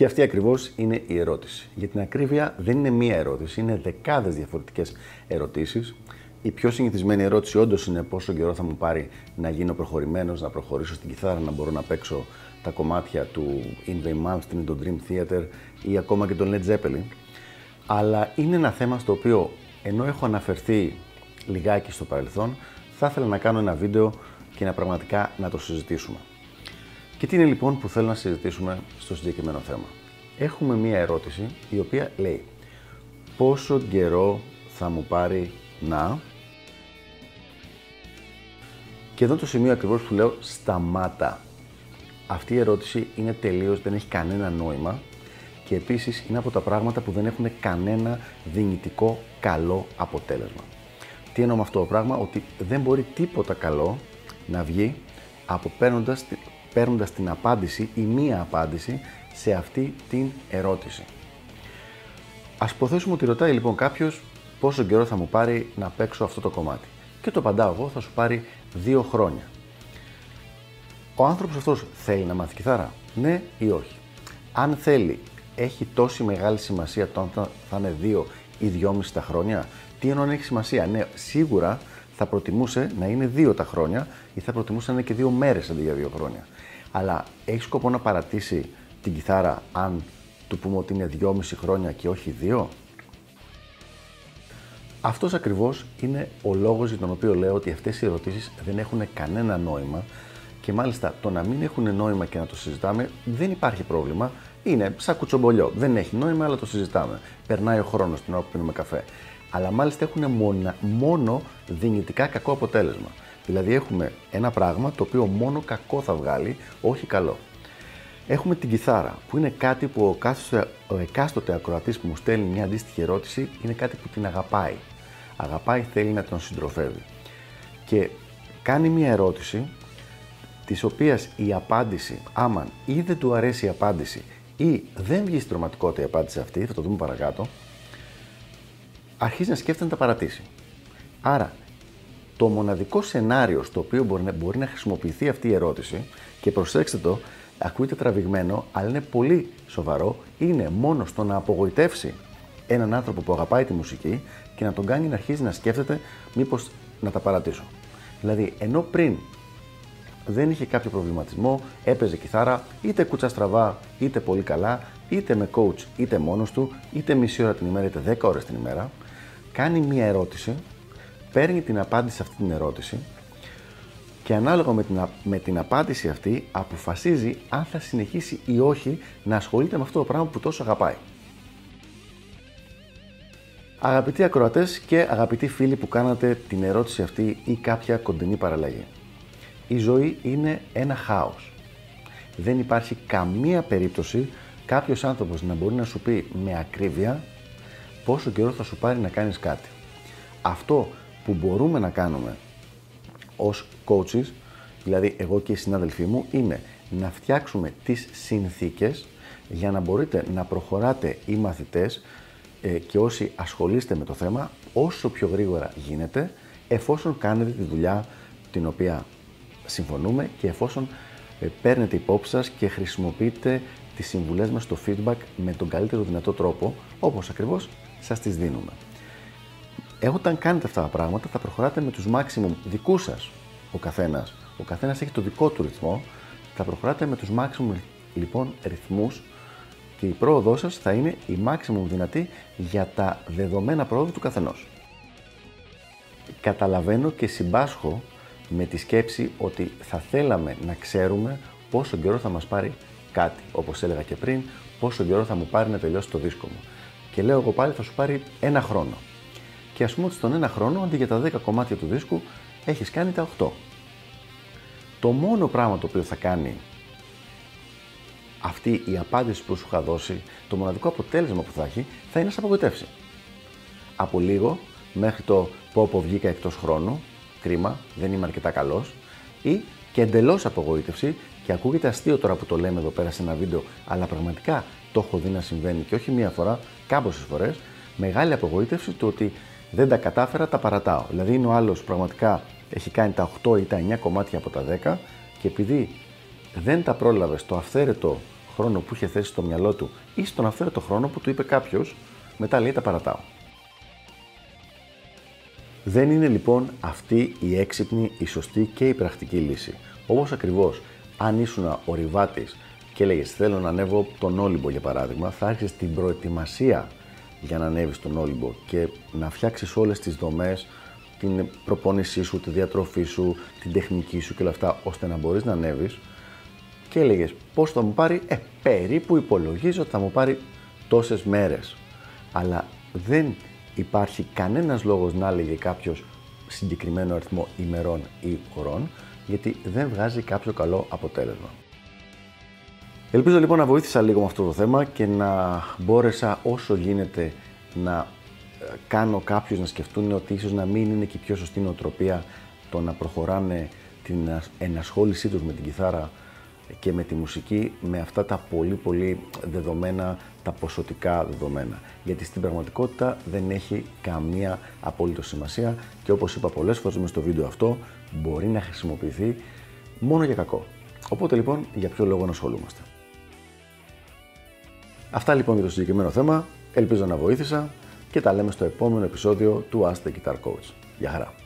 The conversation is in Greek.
και αυτή ακριβώς είναι η ερώτηση. Για την ακρίβεια δεν είναι μία ερώτηση, είναι δεκάδες διαφορετικές ερωτήσεις. Η πιο συνηθισμένη ερώτηση όντως είναι πόσο καιρό θα μου πάρει να γίνω προχωρημένος, να προχωρήσω στην κιθάρα, να μπορώ να παίξω τα κομμάτια του In the Malmsteen, το Dream Theater ή ακόμα και τον Led Zeppelin. Αλλά είναι ένα θέμα στο οποίο ενώ έχω αναφερθεί λιγάκι στο παρελθόν, θα ήθελα να κάνω ένα βίντεο και να πραγματικά να το συζητήσουμε. Και τι είναι λοιπόν που θέλω να συζητήσουμε στο συγκεκριμένο θέμα. Έχουμε μία ερώτηση η οποία λέει πόσο καιρό θα μου πάρει να... Και εδώ το σημείο ακριβώς που λέω σταμάτα. Αυτή η ερώτηση είναι τελείως, δεν έχει κανένα νόημα και επίσης είναι από τα πράγματα που δεν έχουν κανένα δυνητικό καλό αποτέλεσμα. Τι εννοώ με αυτό το πράγμα, ότι δεν μπορεί τίποτα καλό να βγει από παίρνοντας παίρνοντας την απάντηση ή μία απάντηση σε αυτή την ερώτηση. Α υποθέσουμε ότι ρωτάει λοιπόν κάποιος πόσο καιρό θα μου πάρει να παίξω αυτό το κομμάτι. Και το απαντάω εγώ, θα σου πάρει δύο χρόνια. Ο άνθρωπος αυτός θέλει να μάθει κιθάρα, ναι ή όχι; Αν θέλει, έχει τόση μεγάλη σημασία το αν θα είναι δύο ή δυόμιση τα χρόνια; Τι εννοώ αν έχει σημασία; Ναι, σίγουρα θα προτιμούσε να είναι δύο τα χρόνια ή θα προτιμούσε να είναι και δύο μέρες αντί για δύο χρόνια. Αλλά έχεις σκοπό να παρατήσει την κιθάρα αν του πούμε ότι είναι δυόμιση χρόνια και όχι δύο; Αυτός ακριβώς είναι ο λόγος για τον οποίο λέω ότι αυτές οι ερωτήσεις δεν έχουν κανένα νόημα και μάλιστα το να μην έχουν νόημα και να το συζητάμε δεν υπάρχει πρόβλημα. Είναι σαν κουτσομπολιό. Δεν έχει νόημα, αλλά το συζητάμε. Περνάει ο χρόνος την ώρα που πίνουμε καφέ. Αλλά μάλιστα έχουν μόνο, μόνο δυνητικά κακό αποτέλεσμα. Δηλαδή έχουμε ένα πράγμα το οποίο μόνο κακό θα βγάλει, όχι καλό. Έχουμε την κιθάρα, που είναι κάτι που ο, κάθε, ο εκάστοτε ακροατής που μου στέλνει μια αντίστοιχη ερώτηση είναι κάτι που την αγαπάει. Αγαπάει, θέλει να τον συντροφεύει. Και κάνει μια ερώτηση, της οποίας η απάντηση, άμα ή δεν του αρέσει η απάντηση ή δεν βγει στην τροματικότητα η απάντηση αυτή, θα το δούμε παρακάτω, αρχίζει να σκέφτεται να τα παρατήσει. Άρα το μοναδικό σενάριο στο οποίο μπορεί να, μπορεί να χρησιμοποιηθεί αυτή η ερώτηση, και προσέξτε το, ακούγεται τραβηγμένο, αλλά είναι πολύ σοβαρό, είναι μόνο στο να απογοητεύσει έναν άνθρωπο που αγαπάει τη μουσική και να τον κάνει να αρχίζει να σκέφτεται μήπως να τα παρατήσω. Δηλαδή, ενώ πριν δεν είχε κάποιο προβληματισμό, έπαιζε κιθάρα, είτε κούτσα στραβά, είτε πολύ καλά, είτε με coach, είτε μόνος του, είτε μισή ώρα την ημέρα, είτε 10 ώρες την ημέρα, κάνει μία ερώτηση παίρνει την απάντηση σε αυτή την ερώτηση και ανάλογα με την, με την απάντηση αυτή αποφασίζει αν θα συνεχίσει ή όχι να ασχολείται με αυτό το πράγμα που τόσο αγαπάει. Αγαπητοί ακροατές και αγαπητοί φίλοι που κάνατε την ερώτηση αυτή ή κάποια κοντινή παραλλαγή. Η ζωή είναι ένα χάος. Δεν υπάρχει καμία περίπτωση κάποιος άνθρωπος να μπορεί να σου πει με ακρίβεια πόσο καιρό θα σου πάρει να κάνεις κάτι. Αυτό που μπορούμε να κάνουμε ως coaches, δηλαδή εγώ και οι συνάδελφοί μου, είναι να φτιάξουμε τις συνθήκες για να μπορείτε να προχωράτε οι μαθητές ε, και όσοι ασχολείστε με το θέμα όσο πιο γρήγορα γίνεται εφόσον κάνετε τη δουλειά την οποία συμφωνούμε και εφόσον ε, παίρνετε υπόψη σας και χρησιμοποιείτε τις συμβουλές μας στο feedback με τον καλύτερο δυνατό τρόπο όπως ακριβώς σας τις δίνουμε. Όταν κάνετε αυτά τα πράγματα, θα προχωράτε με τους maximum δικούς σας ο καθένας. Ο καθένας έχει το δικό του ρυθμό. Θα προχωράτε με τους maximum λοιπόν ρυθμούς και η πρόοδός σας θα είναι η maximum δυνατή για τα δεδομένα πρόοδου του καθενός. Καταλαβαίνω και συμπάσχω με τη σκέψη ότι θα θέλαμε να ξέρουμε πόσο καιρό θα μας πάρει κάτι. Όπως έλεγα και πριν, πόσο καιρό θα μου πάρει να τελειώσει το δίσκο μου. Και λέω εγώ πάλι θα σου πάρει ένα χρόνο και ας πούμε ότι στον ένα χρόνο αντί για τα 10 κομμάτια του δίσκου έχεις κάνει τα 8. Το μόνο πράγμα το οποίο θα κάνει αυτή η απάντηση που σου είχα δώσει, το μοναδικό αποτέλεσμα που θα έχει, θα είναι να σε απογοητεύσει. Από λίγο μέχρι το πω πω βγήκα εκτός χρόνου, κρίμα, δεν είμαι αρκετά καλός, ή και εντελώς απογοήτευση και ακούγεται αστείο τώρα που το λέμε εδώ πέρα σε ένα βίντεο, αλλά πραγματικά το έχω δει να συμβαίνει και όχι μία φορά, κάμποσε φορές, μεγάλη απογοήτευση του ότι δεν τα κατάφερα, τα παρατάω. Δηλαδή είναι ο άλλος πραγματικά έχει κάνει τα 8 ή τα 9 κομμάτια από τα 10 και επειδή δεν τα πρόλαβε στο αυθαίρετο χρόνο που είχε θέσει στο μυαλό του ή στον αυθαίρετο χρόνο που του είπε κάποιος, μετά λέει τα παρατάω. Δεν είναι λοιπόν αυτή η έξυπνη, η σωστή και η πρακτική λύση. Όπως ακριβώς αν ήσουν ο Ριβάτης και έλεγες Θέλω να ανέβω τον Όλυμπο για παράδειγμα, θα άρχισες την προετοιμασία για να ανέβεις τον Όλυμπο και να φτιάξεις όλες τις δομές, την προπόνησή σου, τη διατροφή σου, την τεχνική σου και όλα αυτά, ώστε να μπορείς να ανέβεις. Και έλεγες Πώς θα μου πάρει, Ε, περίπου υπολογίζω ότι θα μου πάρει τόσες μέρες. Αλλά δεν υπάρχει κανένας λόγος να έλεγε κάποιος συγκεκριμένο αριθμό ημερών ή ωρών, γιατί δεν βγάζει κάποιο καλό αποτέλεσμα. Ελπίζω λοιπόν να βοήθησα λίγο με αυτό το θέμα και να μπόρεσα όσο γίνεται να ε, κάνω κάποιους να σκεφτούν ότι ίσως να μην είναι και η πιο σωστή νοοτροπία το να προχωράνε την ενασχόλησή τους με την κιθάρα και με τη μουσική με αυτά τα πολύ πολύ δεδομένα, τα ποσοτικά δεδομένα. Γιατί στην πραγματικότητα δεν έχει καμία απόλυτο σημασία και όπως είπα πολλές φορές μέσα στο βίντεο αυτό μπορεί να χρησιμοποιηθεί μόνο για κακό. Οπότε λοιπόν για ποιο λόγο να ασχολούμαστε. Αυτά λοιπόν για το συγκεκριμένο θέμα. Ελπίζω να βοήθησα και τα λέμε στο επόμενο επεισόδιο του Ask the Guitar Coach. Γεια χαρά!